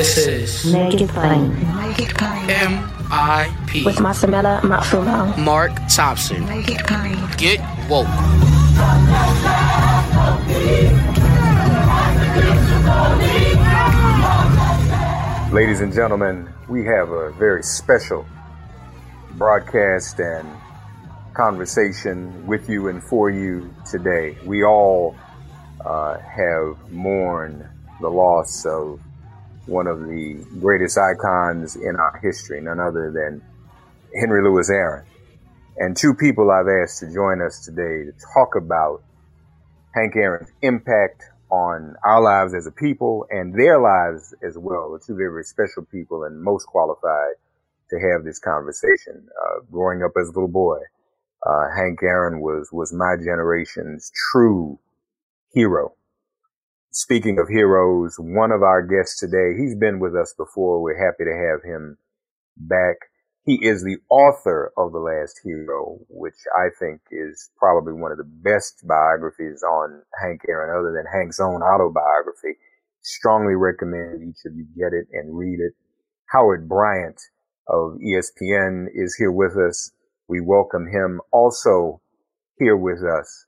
This is Make It Plain. Naked Plane. M.I.P. With Masamela Matfumo. Mark Thompson. Make It Plain. Get woke. Ladies and gentlemen, we have a very special broadcast and conversation with you and for you today. We all uh, have mourned the loss of one of the greatest icons in our history, none other than Henry Louis Aaron. And two people I've asked to join us today to talk about Hank Aaron's impact on our lives as a people and their lives as well. The two very, special people and most qualified to have this conversation. Uh, growing up as a little boy, uh, Hank Aaron was, was my generation's true hero. Speaking of heroes, one of our guests today, he's been with us before. We're happy to have him back. He is the author of The Last Hero, which I think is probably one of the best biographies on Hank Aaron, other than Hank's own autobiography. Strongly recommend each of you get it and read it. Howard Bryant of ESPN is here with us. We welcome him also here with us.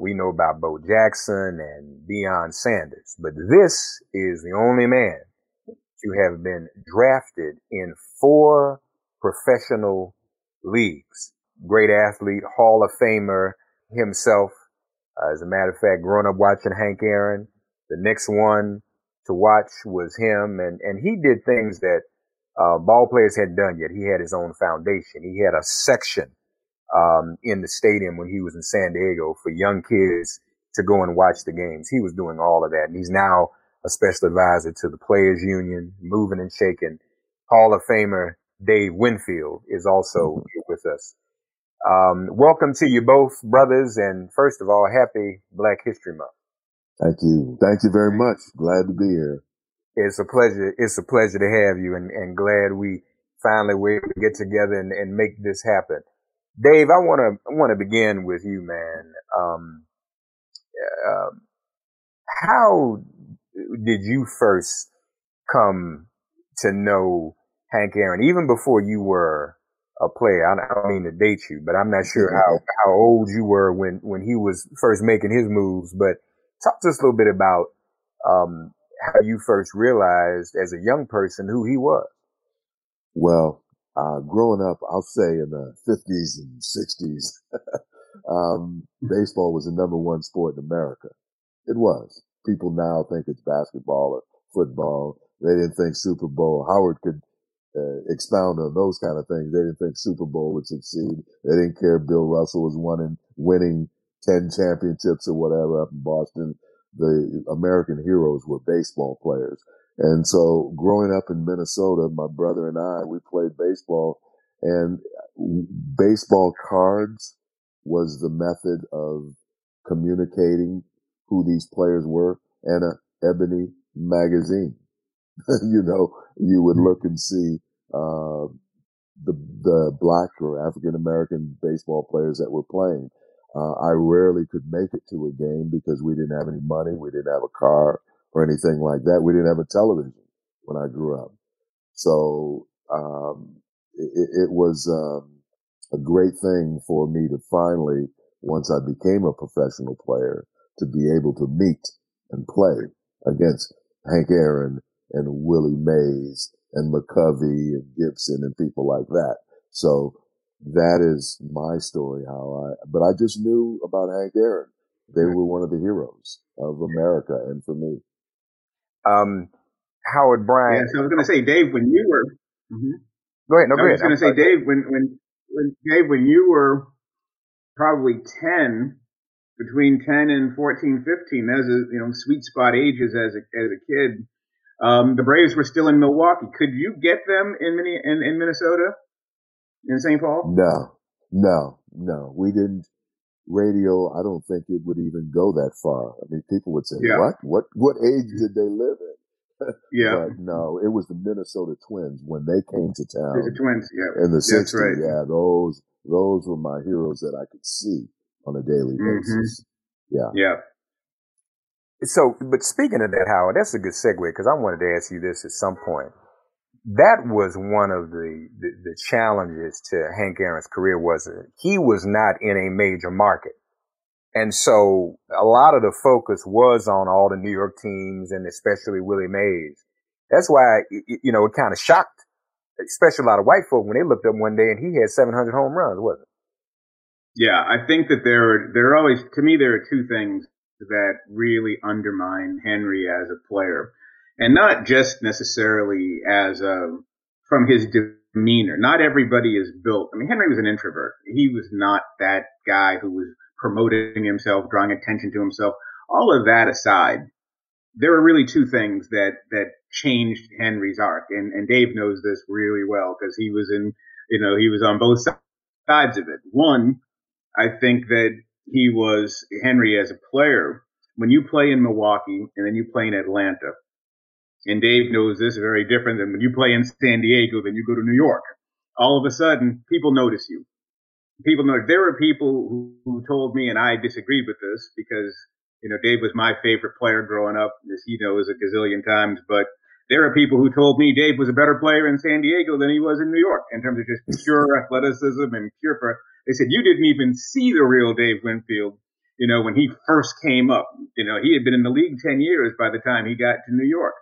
We know about Bo Jackson and Deion Sanders, but this is the only man to have been drafted in four professional leagues. Great athlete, Hall of Famer himself. Uh, as a matter of fact, growing up watching Hank Aaron, the next one to watch was him, and and he did things that uh, ball players hadn't done yet. He had his own foundation. He had a section um, in the stadium when he was in San Diego for young kids to go and watch the games. He was doing all of that, and he's now a special advisor to the Players Union, moving and shaking. Hall of Famer Dave Winfield is also mm-hmm. with us. Um, welcome to you both, brothers, and first of all, happy Black History Month. Thank you. Thank you very much. Glad to be here. It's a pleasure. It's a pleasure to have you, and, and glad we finally were able to get together and, and make this happen. Dave, I want to I want to begin with you, man. Um, uh, how did you first come to know Hank Aaron, even before you were a player? I don't mean to date you, but I'm not sure how, how old you were when, when he was first making his moves. But talk to us a little bit about um, how you first realized as a young person who he was. Well, uh, growing up, I'll say in the 50s and 60s, um, baseball was the number one sport in America. It was. People now think it's basketball or football. They didn't think Super Bowl. Howard could uh, expound on those kind of things. They didn't think Super Bowl would succeed. They didn't care Bill Russell was winning, winning 10 championships or whatever up in Boston. The American heroes were baseball players. And so growing up in Minnesota, my brother and I, we played baseball and baseball cards was the method of communicating who these players were and a ebony magazine. you know, you would look and see, uh, the, the black or African American baseball players that were playing. Uh, I rarely could make it to a game because we didn't have any money. We didn't have a car or anything like that. We didn't have a television when I grew up. So, um, it, it, was, um, a great thing for me to finally, once I became a professional player, to be able to meet and play against Hank Aaron and Willie Mays and McCovey and Gibson and people like that. So that is my story. How I, but I just knew about Hank Aaron. They were one of the heroes of America and for me. Um, Howard Bryant. Yeah, so I was going to say, Dave, when you were, mm-hmm. go ahead. No, go I was going to say, Dave, when, when, when, Dave, when you were probably 10, between 10 and 14, 15, as a, you know, sweet spot ages as a, as a kid, um, the Braves were still in Milwaukee. Could you get them in, Mini- in, in Minnesota, in St. Paul? No, no, no. We didn't. Radio, I don't think it would even go that far. I mean, people would say, yeah. "What? What? What age did they live in?" yeah. But no, it was the Minnesota Twins when they came to town. The Twins, yeah. In the '60s, right. yeah. Those those were my heroes that I could see on a daily mm-hmm. basis. Yeah. Yeah. So, but speaking of that, Howard, that's a good segue because I wanted to ask you this at some point. That was one of the, the, the challenges to Hank Aaron's career was that he was not in a major market. And so a lot of the focus was on all the New York teams and especially Willie Mays. That's why, you know, it kind of shocked, especially a lot of white folk when they looked up one day and he had 700 home runs, wasn't it? Yeah, I think that there are, there are always, to me, there are two things that really undermine Henry as a player. And not just necessarily as a, from his demeanor. Not everybody is built. I mean, Henry was an introvert. He was not that guy who was promoting himself, drawing attention to himself. All of that aside, there are really two things that, that changed Henry's arc. And, and Dave knows this really well because he was in, you know, he was on both sides of it. One, I think that he was Henry as a player. When you play in Milwaukee and then you play in Atlanta, and Dave knows this very different than when you play in San Diego, then you go to New York. All of a sudden, people notice you. People know there were people who, who told me, and I disagreed with this because you know Dave was my favorite player growing up, as he knows a gazillion times. But there are people who told me Dave was a better player in San Diego than he was in New York in terms of just pure athleticism and pure they said you didn't even see the real Dave Winfield, you know, when he first came up. You know, he had been in the league 10 years by the time he got to New York.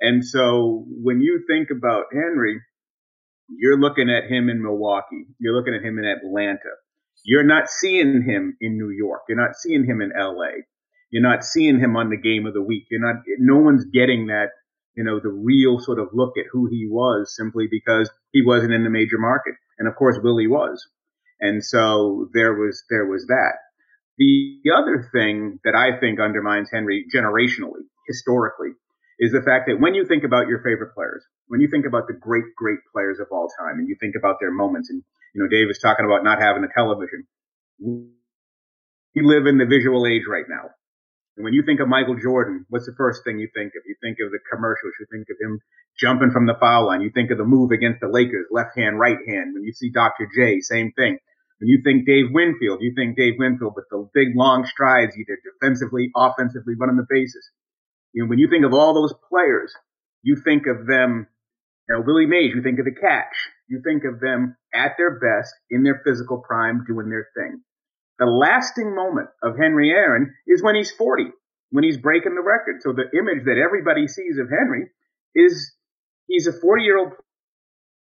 And so when you think about Henry, you're looking at him in Milwaukee. You're looking at him in Atlanta. You're not seeing him in New York. You're not seeing him in LA. You're not seeing him on the game of the week. You're not, no one's getting that, you know, the real sort of look at who he was simply because he wasn't in the major market. And of course, Willie was. And so there was, there was that. The other thing that I think undermines Henry generationally, historically, is the fact that when you think about your favorite players, when you think about the great, great players of all time and you think about their moments and, you know, Dave is talking about not having a television. We live in the visual age right now. And when you think of Michael Jordan, what's the first thing you think of? You think of the commercials. You think of him jumping from the foul line. You think of the move against the Lakers, left hand, right hand. When you see Dr. J, same thing. When you think Dave Winfield, you think Dave Winfield with the big long strides, either defensively, offensively, running the bases. You know, when you think of all those players, you think of them, you know, Willie Mays, you think of the catch. You think of them at their best, in their physical prime, doing their thing. The lasting moment of Henry Aaron is when he's 40, when he's breaking the record. So the image that everybody sees of Henry is he's a 40 year old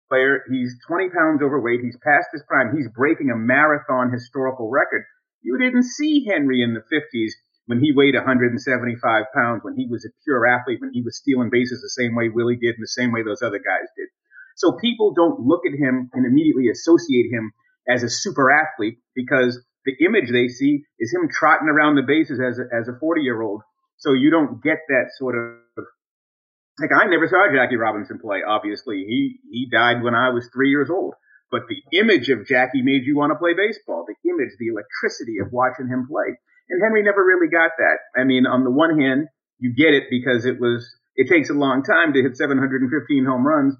player. He's 20 pounds overweight. He's past his prime. He's breaking a marathon historical record. You didn't see Henry in the 50s when he weighed 175 pounds, when he was a pure athlete, when he was stealing bases the same way Willie did and the same way those other guys did. So people don't look at him and immediately associate him as a super athlete because the image they see is him trotting around the bases as a, as a 40 year old. So you don't get that sort of like I never saw Jackie Robinson play. Obviously, he he died when I was three years old. but the image of Jackie made you want to play baseball. The image, the electricity of watching him play. And Henry never really got that. I mean, on the one hand, you get it because it was, it takes a long time to hit 715 home runs.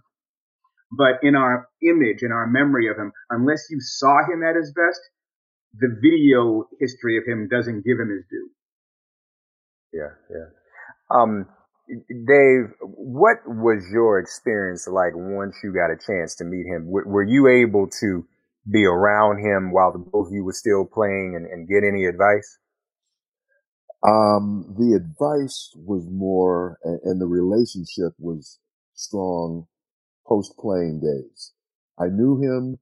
But in our image, in our memory of him, unless you saw him at his best, the video history of him doesn't give him his due. Yeah, yeah. Um, Dave, what was your experience like once you got a chance to meet him? W- were you able to be around him while the both of you were still playing and, and get any advice? Um, the advice was more, and, and the relationship was strong post playing days. I knew him.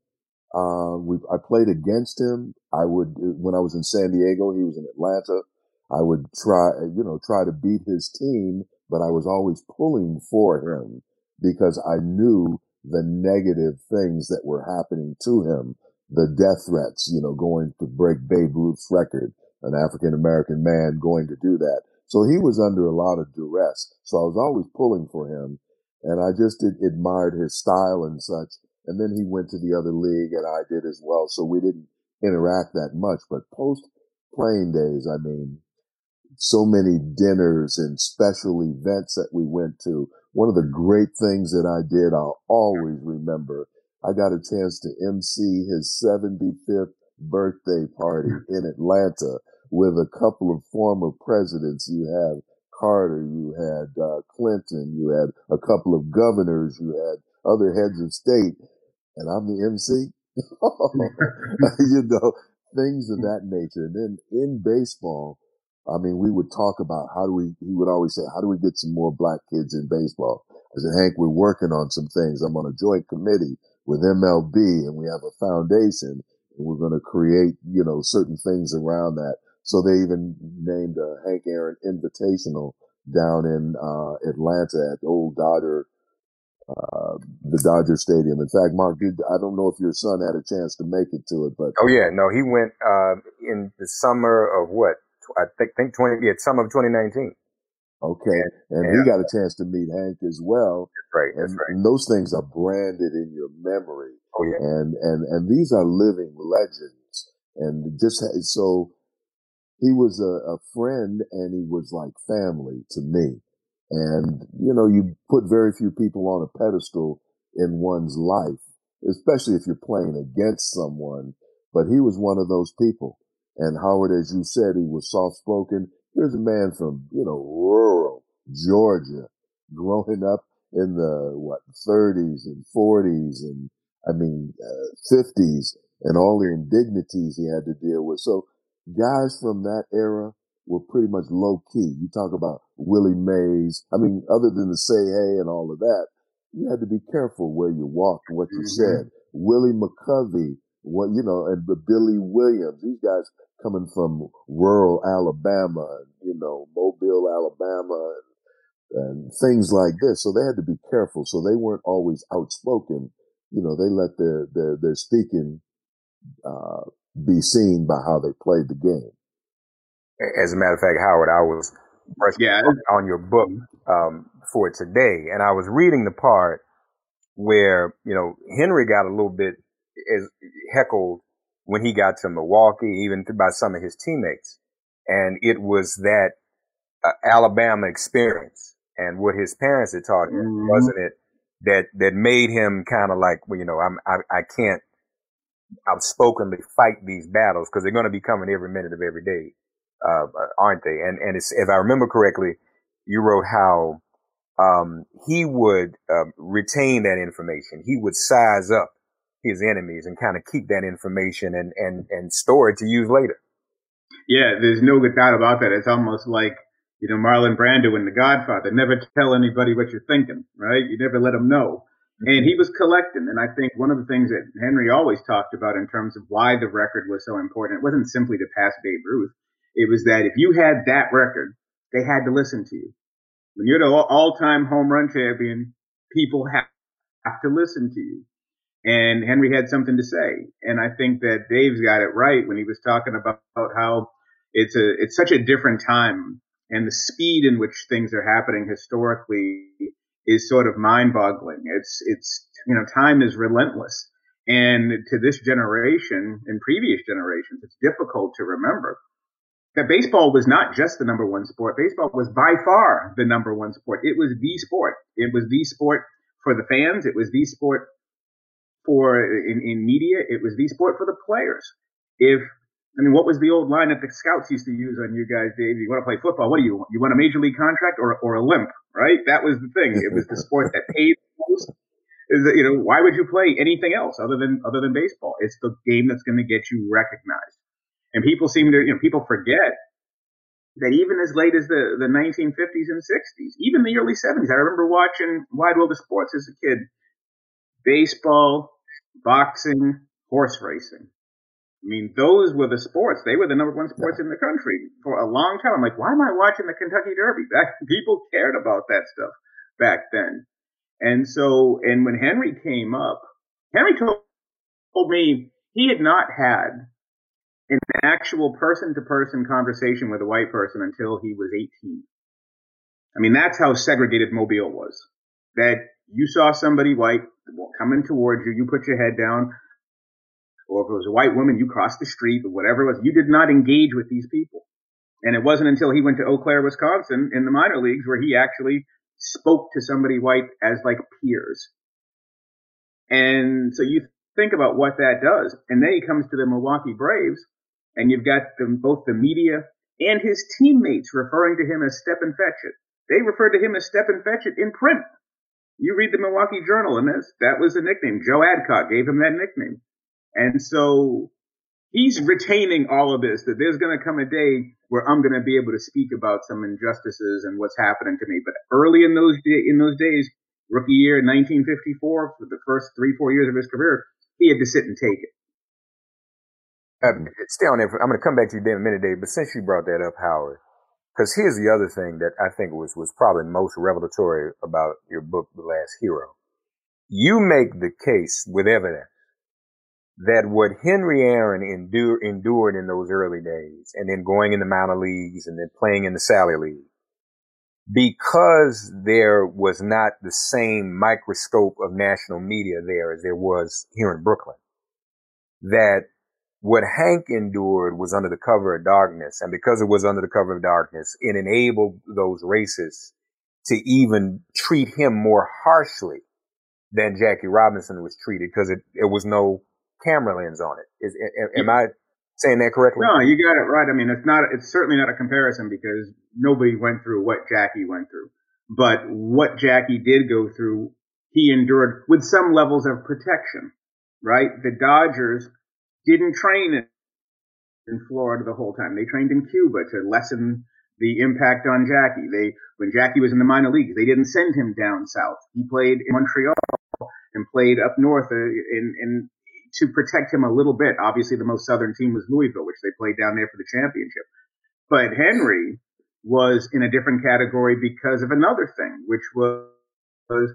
Uh, we, I played against him. I would, when I was in San Diego, he was in Atlanta. I would try, you know, try to beat his team, but I was always pulling for him because I knew the negative things that were happening to him, the death threats, you know, going to break Babe Ruth's record, an African American man going to do that. So he was under a lot of duress. So I was always pulling for him and I just did, admired his style and such. And then he went to the other league and I did as well. So we didn't interact that much, but post playing days, I mean, so many dinners and special events that we went to. One of the great things that I did, I'll always remember. I got a chance to MC his 75th birthday party in Atlanta with a couple of former presidents. You had Carter, you had uh, Clinton, you had a couple of governors, you had other heads of state, and I'm the MC. you know, things of that nature. And then in baseball, I mean, we would talk about how do we, he would always say, how do we get some more black kids in baseball? I said, Hank, we're working on some things. I'm on a joint committee with MLB and we have a foundation and we're going to create, you know, certain things around that. So they even named a Hank Aaron Invitational down in, uh, Atlanta at the old Dodger, uh, the Dodger Stadium. In fact, Mark, did, I don't know if your son had a chance to make it to it, but. Oh yeah, no, he went, uh, in the summer of what? I think, think 20, yeah, summer of 2019. Okay. And, and he got a chance to meet Hank as well. That's right. That's and, right. And those things are branded in your memory. Oh, yeah. And, and, and these are living legends. And just so he was a, a friend and he was like family to me. And, you know, you put very few people on a pedestal in one's life, especially if you're playing against someone. But he was one of those people. And Howard, as you said, he was soft spoken. Here's a man from, you know, rural Georgia growing up in the, what, 30s and 40s and, I mean, uh, 50s and all the indignities he had to deal with. So guys from that era were pretty much low key. You talk about Willie Mays. I mean, other than the say hey and all of that, you had to be careful where you walked, what you mm-hmm. said. Willie McCovey, what, you know, and Billy Williams, these guys coming from rural Alabama, you know, Mobile, Alabama, and, and things like this. So they had to be careful. So they weren't always outspoken. You know, they let their their their speaking uh, be seen by how they played the game. As a matter of fact, Howard, I was yeah. on your book um, for today, and I was reading the part where you know Henry got a little bit as heckled when he got to Milwaukee, even by some of his teammates. And it was that uh, Alabama experience and what his parents had taught him, mm-hmm. wasn't it? That, that made him kind of like, well, you know, I'm, I, I can't outspokenly fight these battles because they're going to be coming every minute of every day, uh, aren't they? And, and it's, if I remember correctly, you wrote how, um, he would, uh, retain that information. He would size up his enemies and kind of keep that information and, and, and store it to use later. Yeah, there's no doubt about that. It's almost like, you know, Marlon Brando in The Godfather. Never tell anybody what you're thinking, right? You never let them know. Mm-hmm. And he was collecting. And I think one of the things that Henry always talked about in terms of why the record was so important, it wasn't simply to pass Babe Ruth. It was that if you had that record, they had to listen to you. When you're the all-time home run champion, people have, have to listen to you and Henry had something to say. And I think that Dave's got it right when he was talking about how it's a it's such a different time, and the speed in which things are happening historically is sort of mind-boggling. It's it's you know time is relentless, And to this generation and previous generations, it's difficult to remember that baseball was not just the number one sport. Baseball was by far the number one sport. It was the sport. It was the sport for the fans. It was the sport for in, in media. It was the sport for the players. If I mean, what was the old line that the scouts used to use on you guys, Dave? You want to play football? What do you want? You want a major league contract or or a limp, right? That was the thing. It was the sport that paid most. Is that you know why would you play anything else other than other than baseball? It's the game that's going to get you recognized. And people seem to, you know, people forget that even as late as the, the 1950s and 60s, even the early 70s, I remember watching Wide World of Sports as a kid. Baseball, boxing, horse racing. I mean, those were the sports. They were the number one sports in the country for a long time. I'm like, why am I watching the Kentucky Derby? Back, people cared about that stuff back then. And so, and when Henry came up, Henry told, told me he had not had an actual person to person conversation with a white person until he was 18. I mean, that's how segregated Mobile was. That you saw somebody white coming towards you, you put your head down, or if it was a white woman, you crossed the street or whatever it was. You did not engage with these people. And it wasn't until he went to Eau Claire, Wisconsin in the minor leagues where he actually spoke to somebody white as like peers. And so you think about what that does. And then he comes to the Milwaukee Braves and you've got them, both the media and his teammates referring to him as Stepin Fetchit. They referred to him as Stepin Fetchit in print. You read the Milwaukee Journal, and that's, that was the nickname. Joe Adcock gave him that nickname. And so he's retaining all of this, that there's going to come a day where I'm going to be able to speak about some injustices and what's happening to me. But early in those, in those days, rookie year 1954, for the first three, four years of his career, he had to sit and take it. Uh, stay on there. I'm going to come back to you in a minute, Dave. But since you brought that up, Howard, because here's the other thing that I think was was probably most revelatory about your book, The Last Hero. You make the case with evidence that what Henry Aaron endure, endured in those early days, and then going in the minor leagues, and then playing in the Sally League, because there was not the same microscope of national media there as there was here in Brooklyn, that what Hank endured was under the cover of darkness. And because it was under the cover of darkness, it enabled those racists to even treat him more harshly than Jackie Robinson was treated because it, it was no camera lens on it. Is, am I saying that correctly? No, you got it right. I mean, it's not, it's certainly not a comparison because nobody went through what Jackie went through. But what Jackie did go through, he endured with some levels of protection, right? The Dodgers didn't train in Florida the whole time. They trained in Cuba to lessen the impact on Jackie. They, when Jackie was in the minor leagues, they didn't send him down south. He played in Montreal and played up north uh, in, in to protect him a little bit. Obviously, the most southern team was Louisville, which they played down there for the championship. But Henry was in a different category because of another thing, which was, was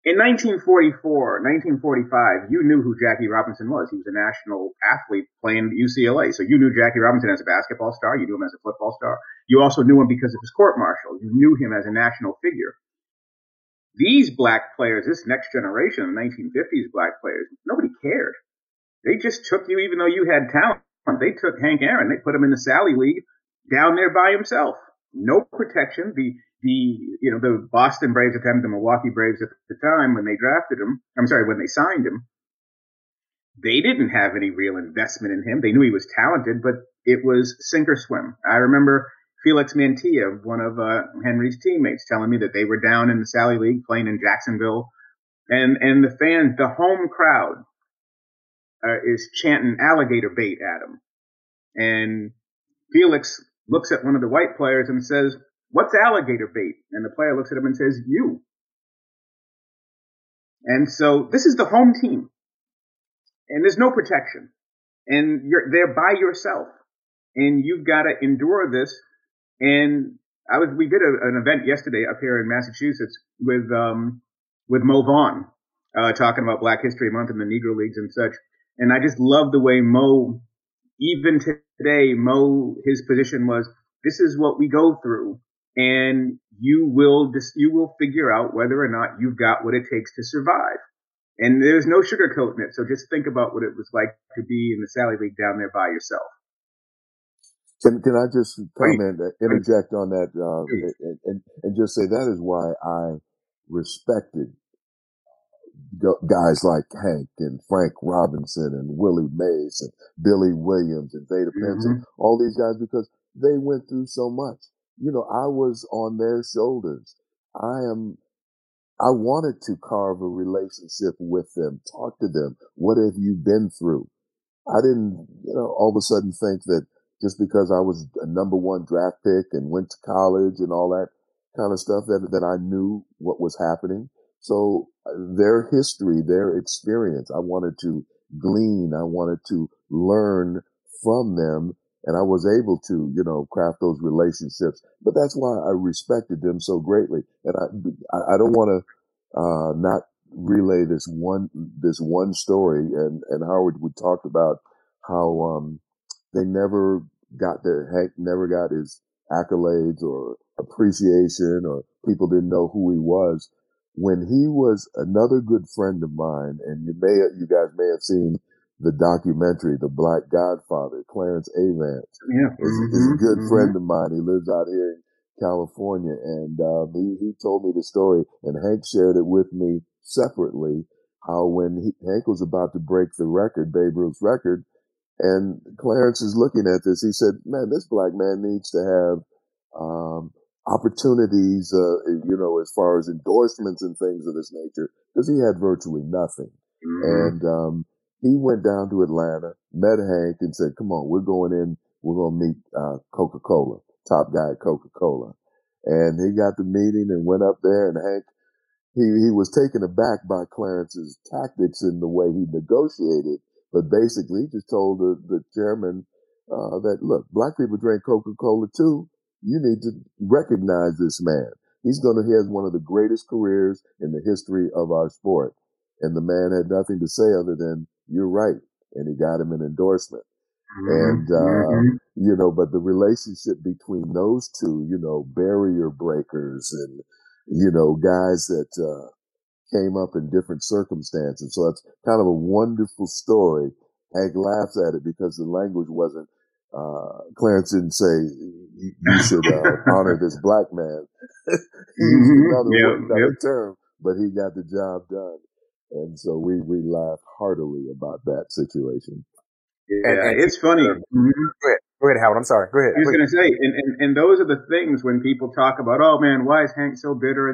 in 1944, 1945, you knew who Jackie Robinson was. He was a national athlete playing UCLA. So you knew Jackie Robinson as a basketball star. You knew him as a football star. You also knew him because of his court martial. You knew him as a national figure. These black players, this next generation, the 1950s black players, nobody cared. They just took you even though you had talent. They took Hank Aaron. They put him in the Sally League down there by himself. No protection. The the you know the Boston Braves at the time, the Milwaukee Braves at the time when they drafted him. I'm sorry, when they signed him, they didn't have any real investment in him. They knew he was talented, but it was sink or swim. I remember Felix Mantilla, one of uh, Henry's teammates, telling me that they were down in the Sally League playing in Jacksonville, and and the fans, the home crowd, uh, is chanting alligator bait at him, and Felix looks at one of the white players and says, What's alligator bait? And the player looks at him and says, You. And so this is the home team. And there's no protection. And you're there by yourself. And you've got to endure this. And I was, we did a, an event yesterday up here in Massachusetts with, um, with Mo Vaughn, uh, talking about Black History Month and the Negro Leagues and such. And I just love the way Mo, even today, Mo, his position was, this is what we go through and you will you will figure out whether or not you've got what it takes to survive. And there's no sugarcoating it. So just think about what it was like to be in the Sally League down there by yourself. Can can I just comment, uh, interject on that, uh, and, and, and just say that is why I respected guys like Hank and Frank Robinson and Willie Mays and Billy Williams and Vada mm-hmm. all these guys because they went through so much. You know, I was on their shoulders. I am, I wanted to carve a relationship with them, talk to them. What have you been through? I didn't, you know, all of a sudden think that just because I was a number one draft pick and went to college and all that kind of stuff that, that I knew what was happening. So uh, their history, their experience, I wanted to glean. I wanted to learn from them and I was able to, you know, craft those relationships. But that's why I respected them so greatly. And I, I don't want to, uh, not relay this one, this one story. And, and Howard, we talked about how, um, they never got their Hank never got his accolades or appreciation or people didn't know who he was. When he was another good friend of mine, and you may you guys may have seen the documentary, The Black Godfather, Clarence Avant yeah. is, mm-hmm. is a good mm-hmm. friend of mine. He lives out here in California, and uh, he he told me the story, and Hank shared it with me separately. How when he, Hank was about to break the record, Babe Ruth's record, and Clarence is looking at this. He said, "Man, this black man needs to have um, opportunities, uh, you know, as far as endorsements and things of this nature, because he had virtually nothing." Mm-hmm. And um, he went down to Atlanta, met Hank, and said, "Come on, we're going in. We're going to meet uh, Coca Cola, top guy at Coca Cola." And he got the meeting and went up there, and Hank he he was taken aback by Clarence's tactics and the way he negotiated but basically, just told the, the chairman uh, that, look, black people drink Coca Cola too. You need to recognize this man. He's going to, he has one of the greatest careers in the history of our sport. And the man had nothing to say other than, you're right. And he got him an endorsement. Mm-hmm. And, uh, mm-hmm. you know, but the relationship between those two, you know, barrier breakers and, you know, guys that, uh, came up in different circumstances. So it's kind of a wonderful story. Hank laughs at it because the language wasn't, uh, Clarence didn't say, you, you should uh, honor this black man. he used mm-hmm. another, yep, another yep. term, but he got the job done. And so we, we laugh heartily about that situation. Yeah, and, and it's funny. Mm-hmm. Go, ahead. go ahead, Howard. I'm sorry. Go ahead. I was going to say, and, and, and those are the things when people talk about, oh man, why is Hank so bitter?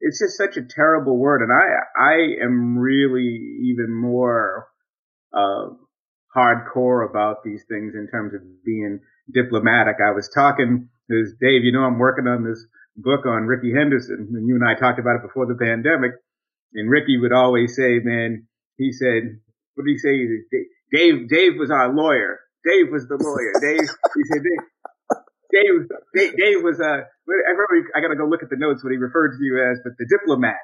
It's just such a terrible word. And I, I am really even more, uh, hardcore about these things in terms of being diplomatic. I was talking to Dave, you know, I'm working on this book on Rickey Henderson and you and I talked about it before the pandemic. And Rickey would always say, man, he said, what did he say? Dave, Dave was our lawyer. Dave was the lawyer. Dave, he said, Dave, Dave, Dave was, uh, I remember, I gotta go look at the notes what he referred to you as, but the diplomat.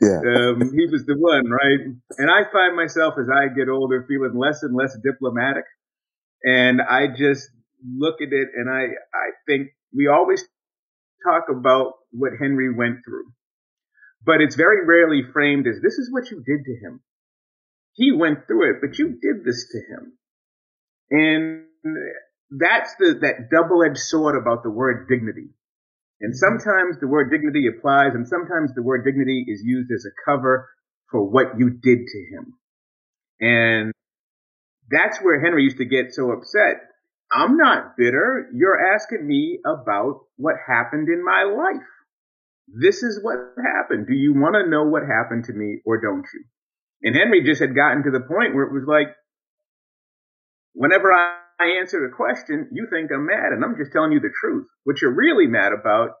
Yeah. Um, he was the one, right? And I find myself as I get older feeling less and less diplomatic. And I just look at it and I, I think we always talk about what Henry went through, but it's very rarely framed as this is what you did to him. He went through it, but you did this to him. And that's the that double-edged sword about the word dignity. And mm-hmm. sometimes the word dignity applies, and sometimes the word dignity is used as a cover for what you did to him. And that's where Henry used to get so upset. I'm not bitter. You're asking me about what happened in my life. This is what happened. Do you want to know what happened to me or don't you? And Henry just had gotten to the point where it was like, whenever I I answer the question, you think I'm mad, and I'm just telling you the truth. What you're really mad about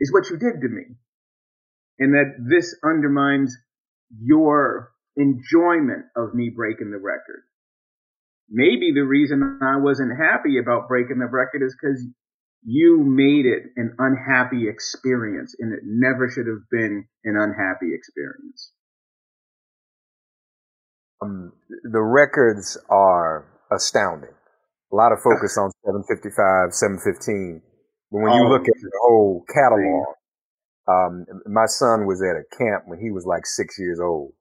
is what you did to me. And that this undermines your enjoyment of me breaking the record. Maybe the reason I wasn't happy about breaking the record is because you made it an unhappy experience, and it never should have been an unhappy experience. Um, the records are astounding a lot of focus on 755, 715. But when you oh, look at the whole catalog, um, my son was at a camp when he was like six years old.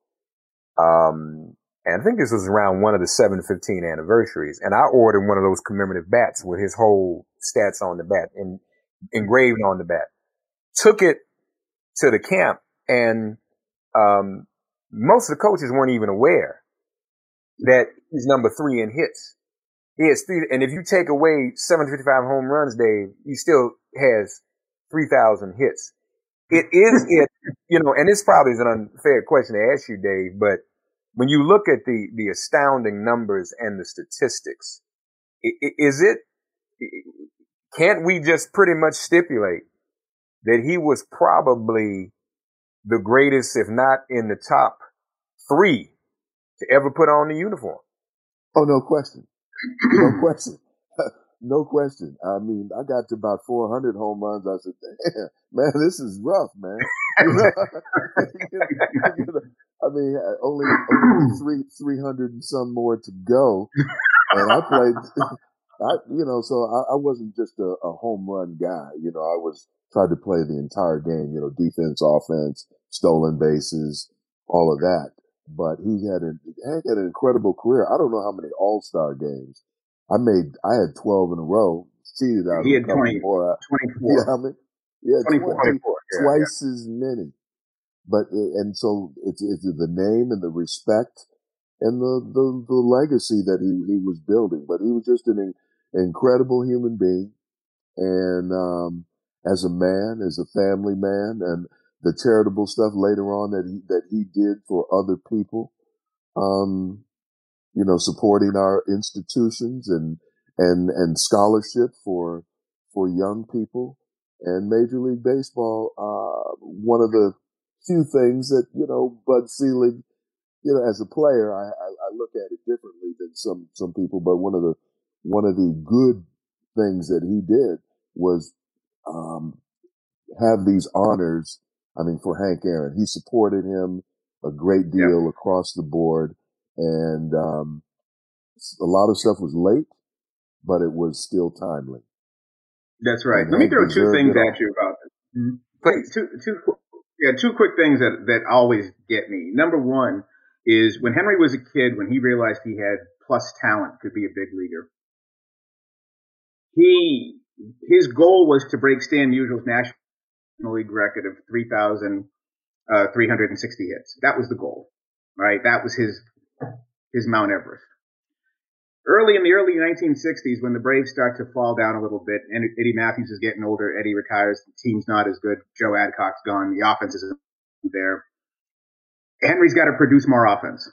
Um, and I think this was around one of the 715 anniversaries. And I ordered one of those commemorative bats with his whole stats on the bat and engraved on the bat. Took it to the camp and, um, most of the coaches weren't even aware that he's number three in hits. He has three, and if you take away 755 home runs, Dave, he still has 3,000 hits. It is it, you know, and this probably is an unfair question to ask you, Dave, but when you look at the, the astounding numbers and the statistics, is it, can't we just pretty much stipulate that he was probably the greatest, if not in the top three to ever put on the uniform? Oh, no question. No question. no question. I mean, I got to about 400 home runs. I said, damn, man, this is rough, man. You know? you know, I mean, only, only three, 300 and some more to go. And I played, I, you know, so I, I wasn't just a, a, home run guy. You know, I was tried to play the entire game, you know, defense, offense, stolen bases, all of that. But he had an, Hank had an incredible career. I don't know how many all star games. I made, I had 12 in a row, cheated out. He had 20, more, 24. Yeah, I mean, yeah, 24, 20, 24, yeah, twice yeah. as many. But, and so it's, it's the name and the respect and the, the, the legacy that he, he was building. But he was just an incredible human being. And, um, as a man, as a family man, and the charitable stuff later on that he, that he did for other people, um, you know, supporting our institutions and, and, and scholarship for, for young people and Major League Baseball. Uh, one of the few things that, you know, Bud Selig, you know, as a player, I, I, I look at it differently than some, some people, but one of the, one of the good things that he did was um, have these honors. I mean, for Hank Aaron, he supported him a great deal yeah. across the board, and um, a lot of stuff was late, but it was still timely. That's right. And Let Hank me throw two things at you about this. Mm-hmm. Please, two, two, yeah, two quick things that that always get me. Number one is when Henry was a kid, when he realized he had plus talent, could be a big leaguer he his goal was to break Stan Musial's National League record of 3,360 uh, hits. That was the goal, right? That was his his Mount Everest. Early in the early 1960s, when the Braves start to fall down a little bit, and Eddie Mathews is getting older, Eddie retires, the team's not as good, Joe Adcock's gone, the offense isn't there. Henry's got to produce more offense.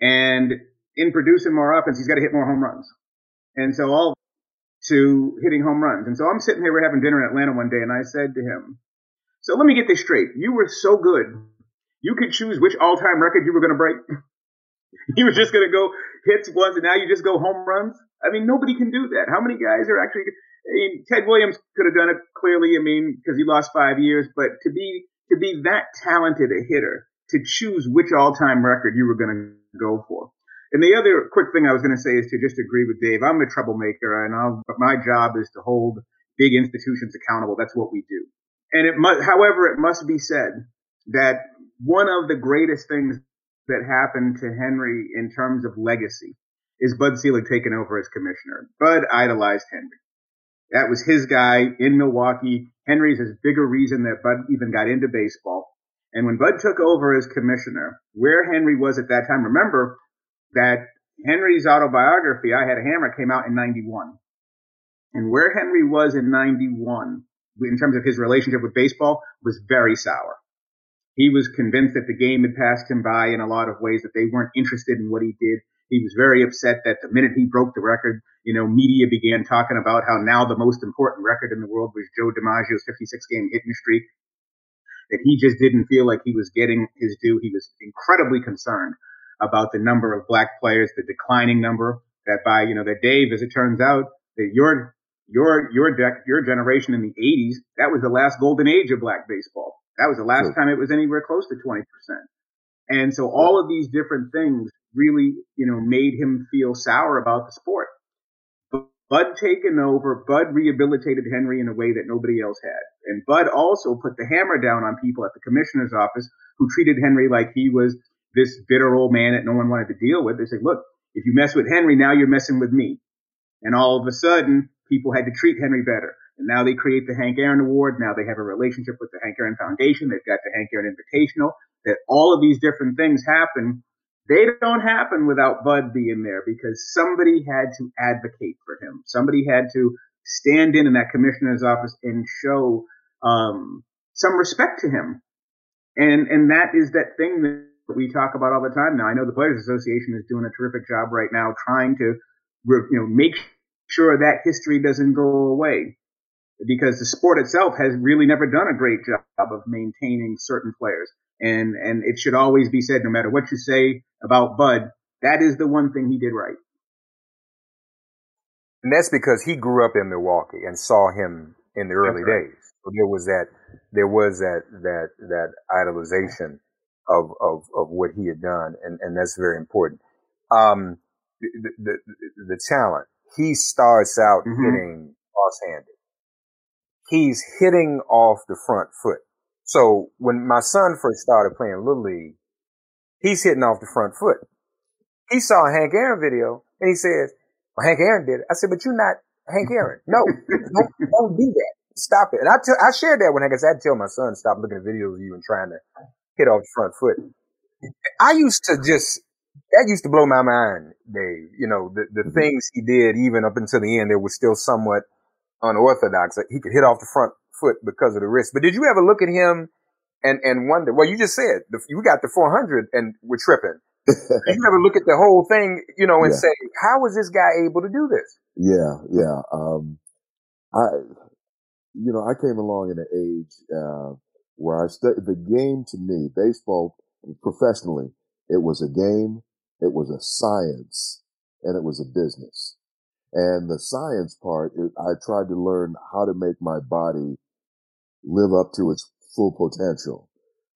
And in producing more offense, he's got to hit more home runs. And so all to hitting home runs. And so I'm sitting here, we're having dinner in Atlanta one day, and I said to him, So let me get this straight. You were so good, you could choose which all time record you were going to break. you were just going to go hits once, and now you just go home runs. I mean, nobody can do that. How many guys are actually? I mean, Ted Williams could have done it clearly. I mean, because he lost five years, but to be to be that talented a hitter, to choose which all time record you were going to go for. And the other quick thing I was going to say is to just agree with Dave. I'm a troublemaker, and I'll, my job is to hold big institutions accountable. That's what we do. And it must, however, it must be said that one of the greatest things that happened to Henry in terms of legacy is Bud Selig taking over as commissioner. Bud idolized Henry. That was his guy in Milwaukee. Henry's as big a reason that Bud even got into baseball. And when Bud took over as commissioner, where Henry was at that time, remember, that Henry's autobiography, I Had a Hammer, came out in 91. And where Henry was in 91, in terms of his relationship with baseball, was very sour. He was convinced that the game had passed him by in a lot of ways, that they weren't interested in what he did. He was very upset that the minute he broke the record, you know, media began talking about how now the most important record in the world was Joe DiMaggio's 56 game hitting streak. That he just didn't feel like he was getting his due. He was incredibly concerned about the number of black players, the declining number that by, you know, that Dave, as it turns out, that your, your, your, de- your generation in the 80s, that was the last golden age of black baseball. That was the last time it was anywhere close to 20%. And so all of these different things really, you know, made him feel sour about the sport. Bud taken over, Bud rehabilitated Henry in a way that nobody else had. And Bud also put the hammer down on people at the commissioner's office who treated Henry like he was this bitter old man that no one wanted to deal with. They said, look, if you mess with Henry, now you're messing with me. And all of a sudden, people had to treat Henry better. And now they create the Hank Aaron Award. Now they have a relationship with the Hank Aaron Foundation. They've got the Hank Aaron Invitational. That all of these different things happen. They don't happen without Bud being there because somebody had to advocate for him. Somebody had to stand in in that commissioner's office and show um, some respect to him. And and that is that thing that we talk about all the time now. I know the Players Association is doing a terrific job right now trying to you know make sure that history doesn't go away because the sport itself has really never done a great job of maintaining certain players. And and it should always be said, no matter what you say about Bud, that is the one thing he did right. And that's because he grew up in Milwaukee and saw him in the early right. days. So there was that there was that that that idolization of of of what he had done, and and that's very important. Um, the the, the talent. He starts out mm-hmm. hitting cross-handed. He's hitting off the front foot. So when my son first started playing little league, he's hitting off the front foot. He saw a Hank Aaron video and he says, well, Hank Aaron did it. I said, but you're not Hank Aaron. No, don't, don't do that. Stop it. And I, t- I shared that when I guess I tell my son stop looking at videos of you and trying to hit off the front foot. I used to just that used to blow my mind, Dave. You know, the, the mm-hmm. things he did even up until the end, there was still somewhat unorthodox. He could hit off the front foot because of the wrist. But did you ever look at him and, and wonder, well, you just said the, you got the 400 and we're tripping. you ever look at the whole thing, you know, and yeah. say, how was this guy able to do this? Yeah, yeah. Um, I, you know, I came along in an age, uh, where I studied the game to me, baseball professionally, it was a game, it was a science, and it was a business. And the science part, it, I tried to learn how to make my body live up to its full potential.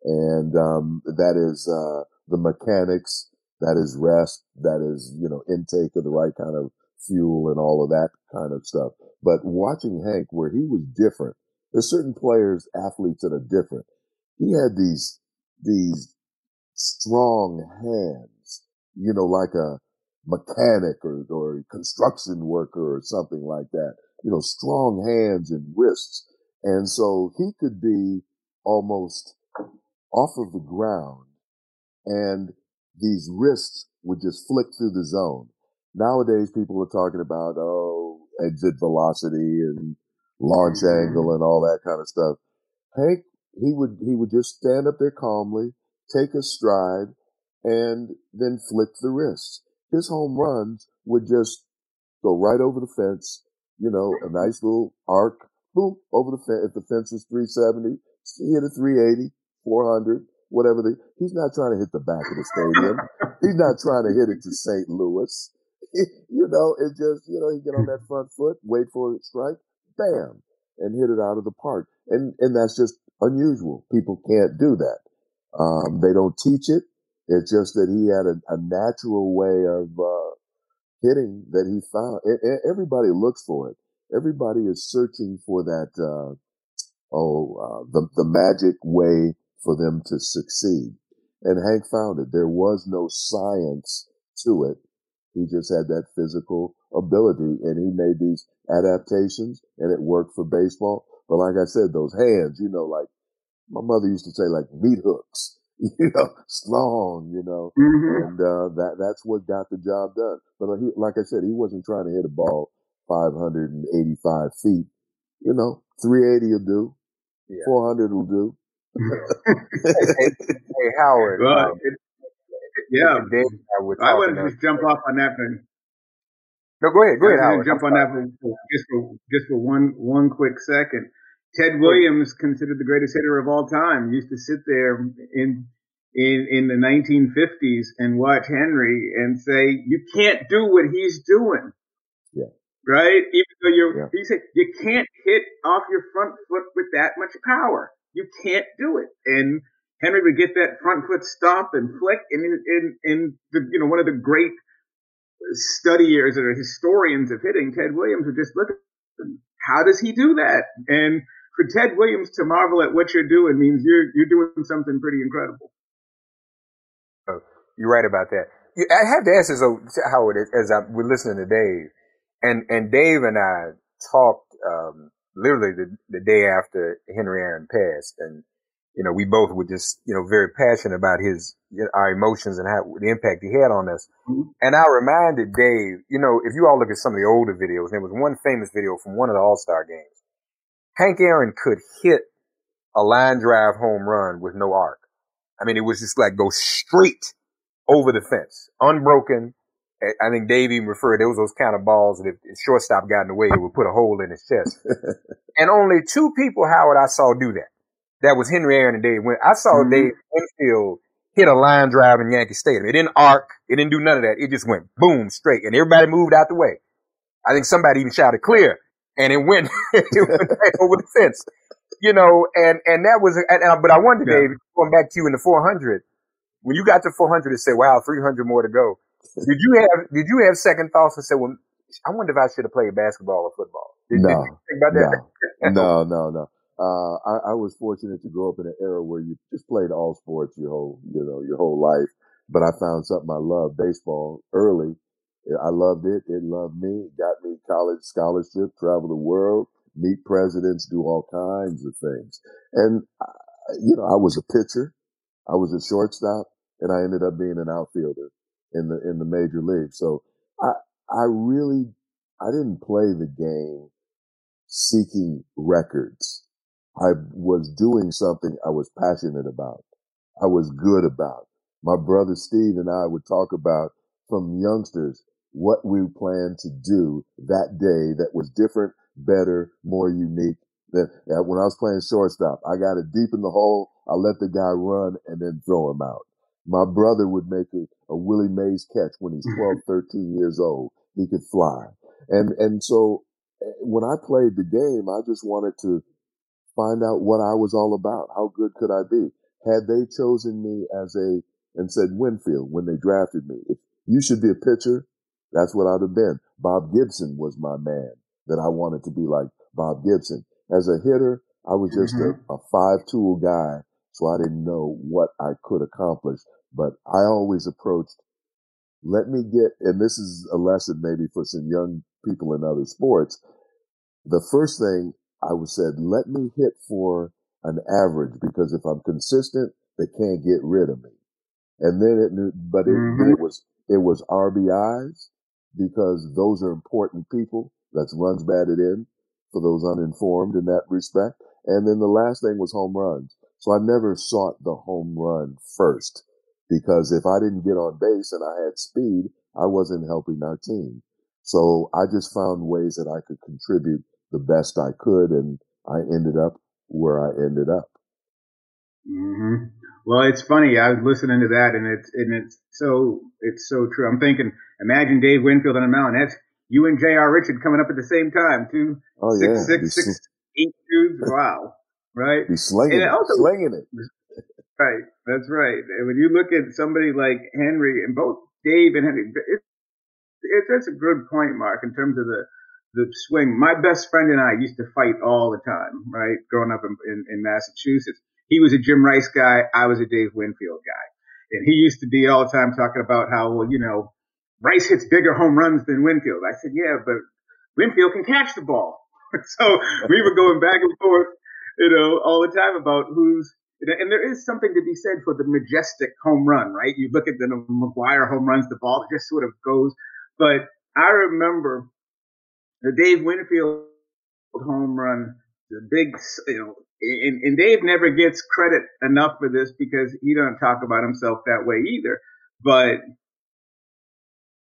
And, um, that is, uh, the mechanics, that is rest, that is, you know, intake of the right kind of fuel and all of that kind of stuff. But watching Hank, where he was different, there's certain players, athletes that are different. He had these, these strong hands, you know, like a mechanic or, or construction worker or something like that, you know, strong hands and wrists. And so he could be almost off of the ground and these wrists would just flick through the zone. Nowadays, people are talking about, oh, exit velocity and launch angle and all that kind of stuff. Hank, he would, he would just stand up there calmly, take a stride, and then flick the wrist. His home runs would just go right over the fence, you know, a nice little arc, boom, over the fence. If the fence is 370, he hit a 380, 400, whatever. The, he's not trying to hit the back of the stadium. he's not trying to hit it to St. Louis. you know, it just, you know, he get on that front foot, wait for a strike, bam, and hit it out of the park. And, and that's just unusual. People can't do that. Um, they don't teach it. It's just that he had a, a natural way of uh, hitting that he found. everybody looks for it. Everybody is searching for that. Uh, oh, uh, the the magic way for them to succeed. And Hank found it. There was no science to it. He just had that physical ability, and he made these adaptations, and it worked for baseball. But like I said, those hands, you know, like my mother used to say like meat hooks, you know, strong, you know, mm-hmm. and uh, that that's what got the job done. But he, like I said, he wasn't trying to hit a ball 585 feet. You know, 380 will do, yeah. 400 will do. hey, hey, Howard. Well, um, it, yeah, I, would want to just jump off on that. For, no, go ahead. Go ahead, Howard. Jump on that for, just for just for one one quick second. Ted Williams, considered the greatest hitter of all time, used to sit there in in in the 1950s and watch Henry and say, "You can't do what he's doing." Yeah. Right? Even though you're, yeah. he said, you can't hit off your front foot with that much power. You can't do it. And Henry would get that front foot stomp and flick, and in in the you know one of the great studiers or historians of hitting, Ted Williams would just look at him. How does he do that? And for Ted Williams to marvel at what you're doing means you're you're doing something pretty incredible. You're right about that. I have to ask though, Howard, as I, we're listening to Dave, and, and Dave and I talked, um, literally the, the day after Henry Aaron passed. And, you know, we both were just, you know, very passionate about his, you know, our emotions and how the impact he had on us. Mm-hmm. And I reminded Dave, you know, if you all look at some of the older videos, there was one famous video from one of the All-Star games. Hank Aaron could hit a line drive home run with no arc. I mean, it was just like go straight over the fence, unbroken. I think Dave even referred, there was those kind of balls that if the shortstop got in the way, it would put a hole in his chest. and only two people, Howard, I saw do that. That was Henry Aaron and Dave Win. I saw mm-hmm. Dave Winfield hit a line drive in Yankee Stadium. It didn't arc. It didn't do none of that. It just went boom straight and everybody moved out the way. I think somebody even shouted clear and it went, it went over the fence you know, and, and that was, and, and, but I wonder, yeah. Dave, going back to you in the 400, when you got to 400 and say, wow, 300 more to go, did you have, did you have second thoughts and say, well, I wonder if I should have played basketball or football? Did, no, did think about that? No, no, no. Uh, I, I was fortunate to grow up in an era where you just played all sports your whole, you know, your whole life. But I found something I loved, baseball, early. I loved it. It loved me. Got me college scholarship, travel the world meet presidents, do all kinds of things. And, uh, you know, I was a pitcher. I was a shortstop and I ended up being an outfielder in the, in the major league. So I, I really, I didn't play the game seeking records. I was doing something I was passionate about. I was good about. My brother Steve and I would talk about from youngsters what we planned to do that day that was different better, more unique. That when I was playing shortstop, I got it deep in the hole. I let the guy run and then throw him out. My brother would make a, a Willie Mays catch when he's 12, 13 years old. He could fly. And, and so eh, when I played the game, I just wanted to find out what I was all about. How good could I be? Had they chosen me as a, and said Winfield when they drafted me, if you should be a pitcher, that's what I'd have been. Bob Gibson was my man that I wanted to be like Bob Gibson. As a hitter, I was just mm-hmm. a, a five tool guy, so I didn't know what I could accomplish. But I always approached, let me get, and this is a lesson maybe for some young people in other sports. The first thing I was said, let me hit for an average because if I'm consistent, they can't get rid of me. And then it, but it, mm-hmm. it was, it was RBIs because those are important people. That's runs batted in for those uninformed in that respect. And then the last thing was home runs. So I never sought the home run first because if I didn't get on base and I had speed, I wasn't helping our team. So I just found ways that I could contribute the best I could and I ended up where I ended up. Mm-hmm. Well, it's funny. I was listening to that and it's, and it's so, it's so true. I'm thinking, imagine Dave Winfield on a mountain. That's, you and J.R. Richard coming up at the same time, too. Oh, six, yeah. six, six, six, eight dudes. Wow. Right? He's slinging it. Also, slinging it. Right. That's right. And when you look at somebody like Henry and both Dave and Henry, it, it, that's a good point, Mark, in terms of the, the swing. My best friend and I used to fight all the time, right? Growing up in, in, in Massachusetts. He was a Jim Rice guy. I was a Dave Winfield guy. And he used to be all the time talking about how, well, you know, Rice hits bigger home runs than Winfield. I said, yeah, but Winfield can catch the ball. so we were going back and forth, you know, all the time about who's, and there is something to be said for the majestic home run, right? You look at the McGwire home runs, the ball just sort of goes. But I remember the Dave Winfield home run, the big, you know, and, and Dave never gets credit enough for this because he doesn't talk about himself that way either. But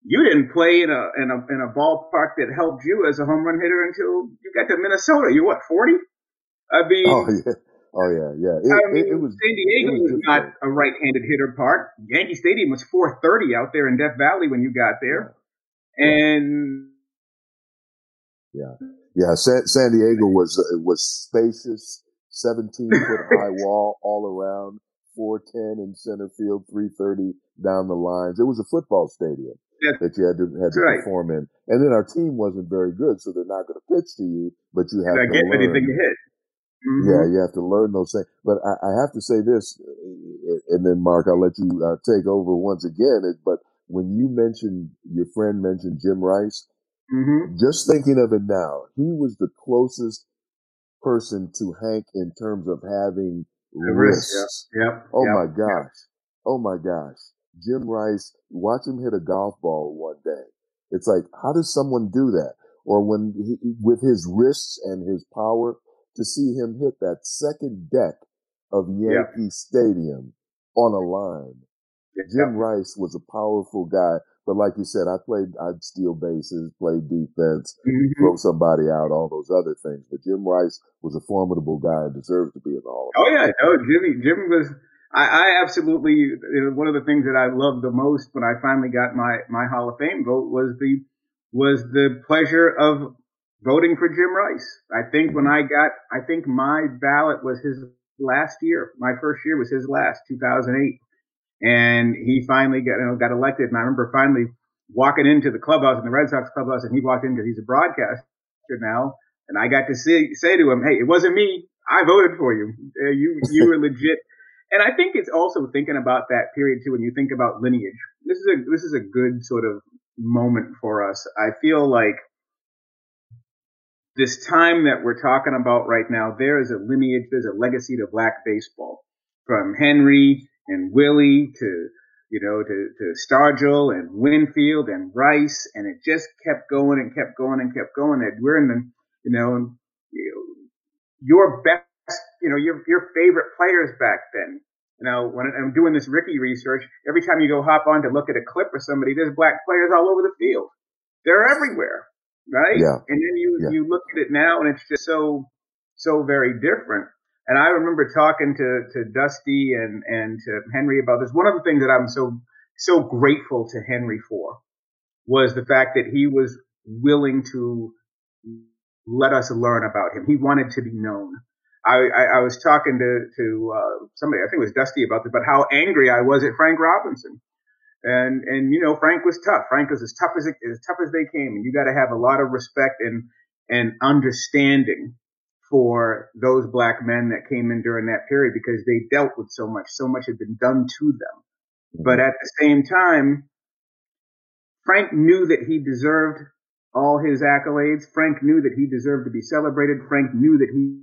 you didn't play in a in a in a ballpark that helped you as a home run hitter until you got to Minnesota. You what forty? I mean, oh yeah, oh yeah, yeah. It, I mean, it, it was, San Diego was, was not a right-handed hitter park. Yankee Stadium was four thirty out there in Death Valley when you got there, yeah. and yeah, yeah. San, San Diego was uh, was spacious, seventeen foot high wall all around. 410 in center field, 330 down the lines. It was a football stadium that you had to had to right. perform in. And then our team wasn't very good, so they're not going to pitch to you, but you have to get learn. anything to hit. Mm-hmm. Yeah, you have to learn those things. But I, I, have to say this, and then Mark, I'll let you uh, take over once again. But when you mentioned your friend mentioned Jim Rice, mm-hmm. just thinking of it now, he was the closest person to Hank in terms of having wrists. Yep. yep. Oh yep. my gosh. Oh my gosh. Jim Rice, watch him hit a golf ball one day. It's like, how does someone do that? Or when he, with his wrists and his power, to see him hit that second deck of Yankee. Stadium on a line. Jim Rice was a powerful guy, but like you said, I played, I'd steal bases, play defense, mm-hmm. throw somebody out, all those other things. But Jim Rice was a formidable guy and deserves to be in the Hall. Oh yeah, no, Jimmy, Jim was. I, I absolutely you know, one of the things that I loved the most when I finally got my my Hall of Fame vote was the was the pleasure of voting for Jim Rice. I think when I got, I think my ballot was his last year. My first year was his last, 2008. And he finally got, you know, got elected. And I remember finally walking into the clubhouse in the Red Sox clubhouse and he walked in because he's a broadcaster now. And I got to say, say to him, Hey, it wasn't me. I voted for you. Uh, you, you were legit. And I think it's also thinking about that period too. When you think about lineage, this is a, this is a good sort of moment for us. I feel like this time that we're talking about right now, there is a lineage, there's a legacy to black baseball from Henry and Willie to, you know, to, to Stargell and Winfield and Rice. And it just kept going and kept going and kept going. And we're in the, you know, your best, you know, your, your favorite players back then. You know, when I'm doing this Rickey research, every time you go hop on to look at a clip of somebody, there's black players all over the field. They're everywhere right? Yeah. And then you yeah. you look at it now, and it's just so so very different. And I remember talking to to Dusty and and to Henry about this. One of the things that I'm so so grateful to Henry for was the fact that he was willing to let us learn about him. He wanted to be known. I, I, I was talking to to uh, somebody, I think it was Dusty, about this, about how angry I was at Frank Robinson and and you know Frank was tough. Frank was as tough as as tough as they came, and you got to have a lot of respect and and understanding for those black men that came in during that period because they dealt with so much. So much had been done to them. Mm-hmm. But at the same time, Frank knew that he deserved all his accolades. Frank knew that he deserved to be celebrated. Frank knew that he,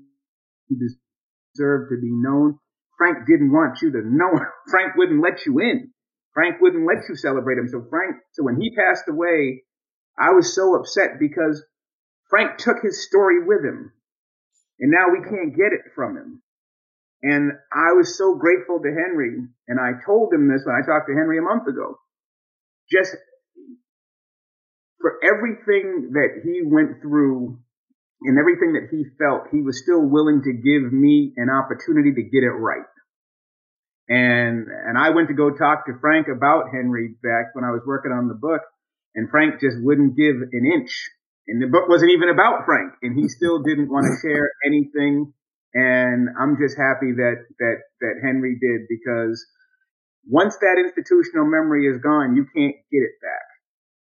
he deserved to be known. Frank didn't want you to know. Frank wouldn't let you in. Frank wouldn't let you celebrate him. So Frank, so when he passed away, I was so upset because Frank took his story with him and now we can't get it from him. And I was so grateful to Henry. And I told him this when I talked to Henry a month ago. Just for everything that he went through and everything that he felt, he was still willing to give me an opportunity to get it right. And, and I went to go talk to Frank about Henry back when I was working on the book and Frank just wouldn't give an inch. And the book wasn't even about Frank and he still didn't want to share anything. And I'm just happy that, that, that Henry did because once that institutional memory is gone, you can't get it back.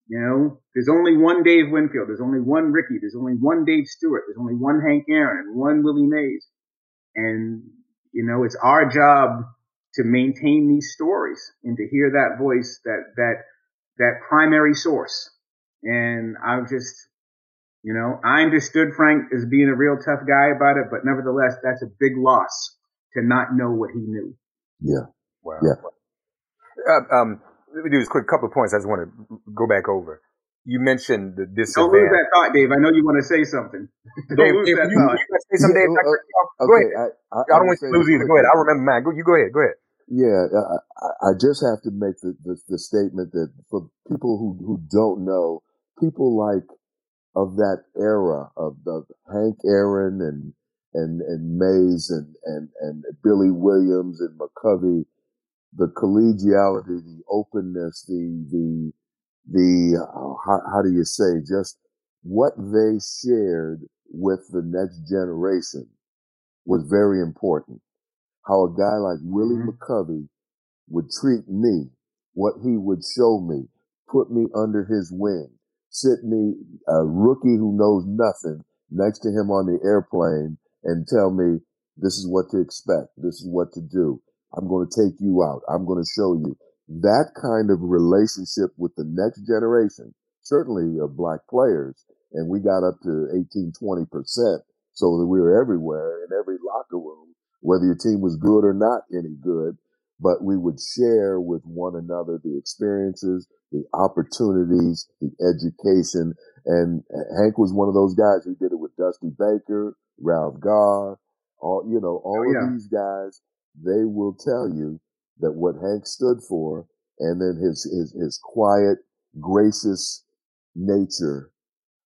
You know, there's only one Dave Winfield. There's only one Rickey, There's only one Dave Stewart. There's only one Hank Aaron and one Willie Mays. And, you know, it's our job to maintain these stories and to hear that voice, that, that, that primary source. And I'm just, you know, I understood Frank as being a real tough guy about it, but nevertheless, that's a big loss to not know what he knew. Yeah. Wow. Yeah. Uh, um, let me do this quick couple of points I just want to go back over. You mentioned the disadvantage. Don't lose that thought, Dave. I know you want to say something. Don't Dave, lose Dave, that you, thought. You say something, Dave. okay, go ahead. I, I, I, don't want you to lose either. Go ahead. I remember mine. Go, you go ahead. Go ahead. Yeah, I, I just have to make the, the, the statement that for people who, who don't know, people like of that era of the Hank Aaron and and and Mays and and and Billy Williams and McCovey, the collegiality, the openness, the the the oh, how, how do you say just what they shared with the next generation was very important how a guy like Willie mm-hmm. McCovey would treat me, what he would show me, put me under his wing, sit me, a rookie who knows nothing, next to him on the airplane and tell me this is what to expect. This is what to do. I'm going to take you out. I'm going to show you that kind of relationship with the next generation, certainly of black players. And we got up to 18, 20 percent so that we were everywhere in every locker room, whether your team was good or not any good, but we would share with one another the experiences, the opportunities, the education. And Hank was one of those guys. He did it with Dusty Baker, Ralph Garr, all, you know, all oh, yeah. of these guys. They will tell you that what Hank stood for and then his, his, his quiet, gracious nature,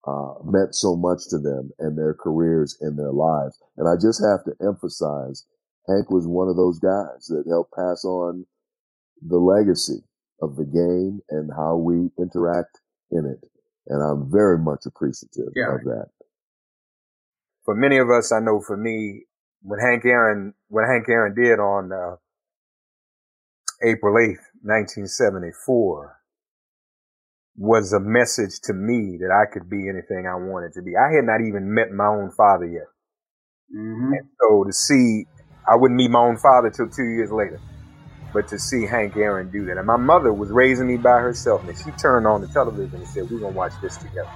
uh, meant so much to them and their careers and their lives. And I just have to emphasize Hank was one of those guys that helped pass on the legacy of the game and how we interact in it. And I'm very much appreciative yeah. of that. For many of us, I know for me, when Hank Aaron, what Hank Aaron did on uh, April 8th, 1974, was a message to me that I could be anything I wanted to be. I had not even met my own father yet. Mm-hmm. And so to see, I wouldn't meet my own father till two years later but to see Hank Aaron do that. And my mother was raising me by herself, and she turned on the television and said, "We're gonna watch this together,"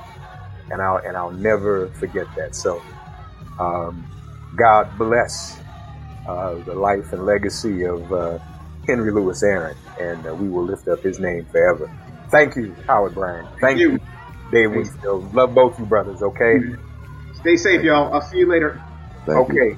and I'll and I'll never forget that. So, um, God bless uh, the life and legacy of uh, Henry Louis Aaron, and uh, we will lift up his name forever. Thank you, Howard Bryant. Thank, Thank you, you, Dave Winfield. Love both you brothers. Okay. Stay safe, y'all. I'll see you later. Thank okay. You.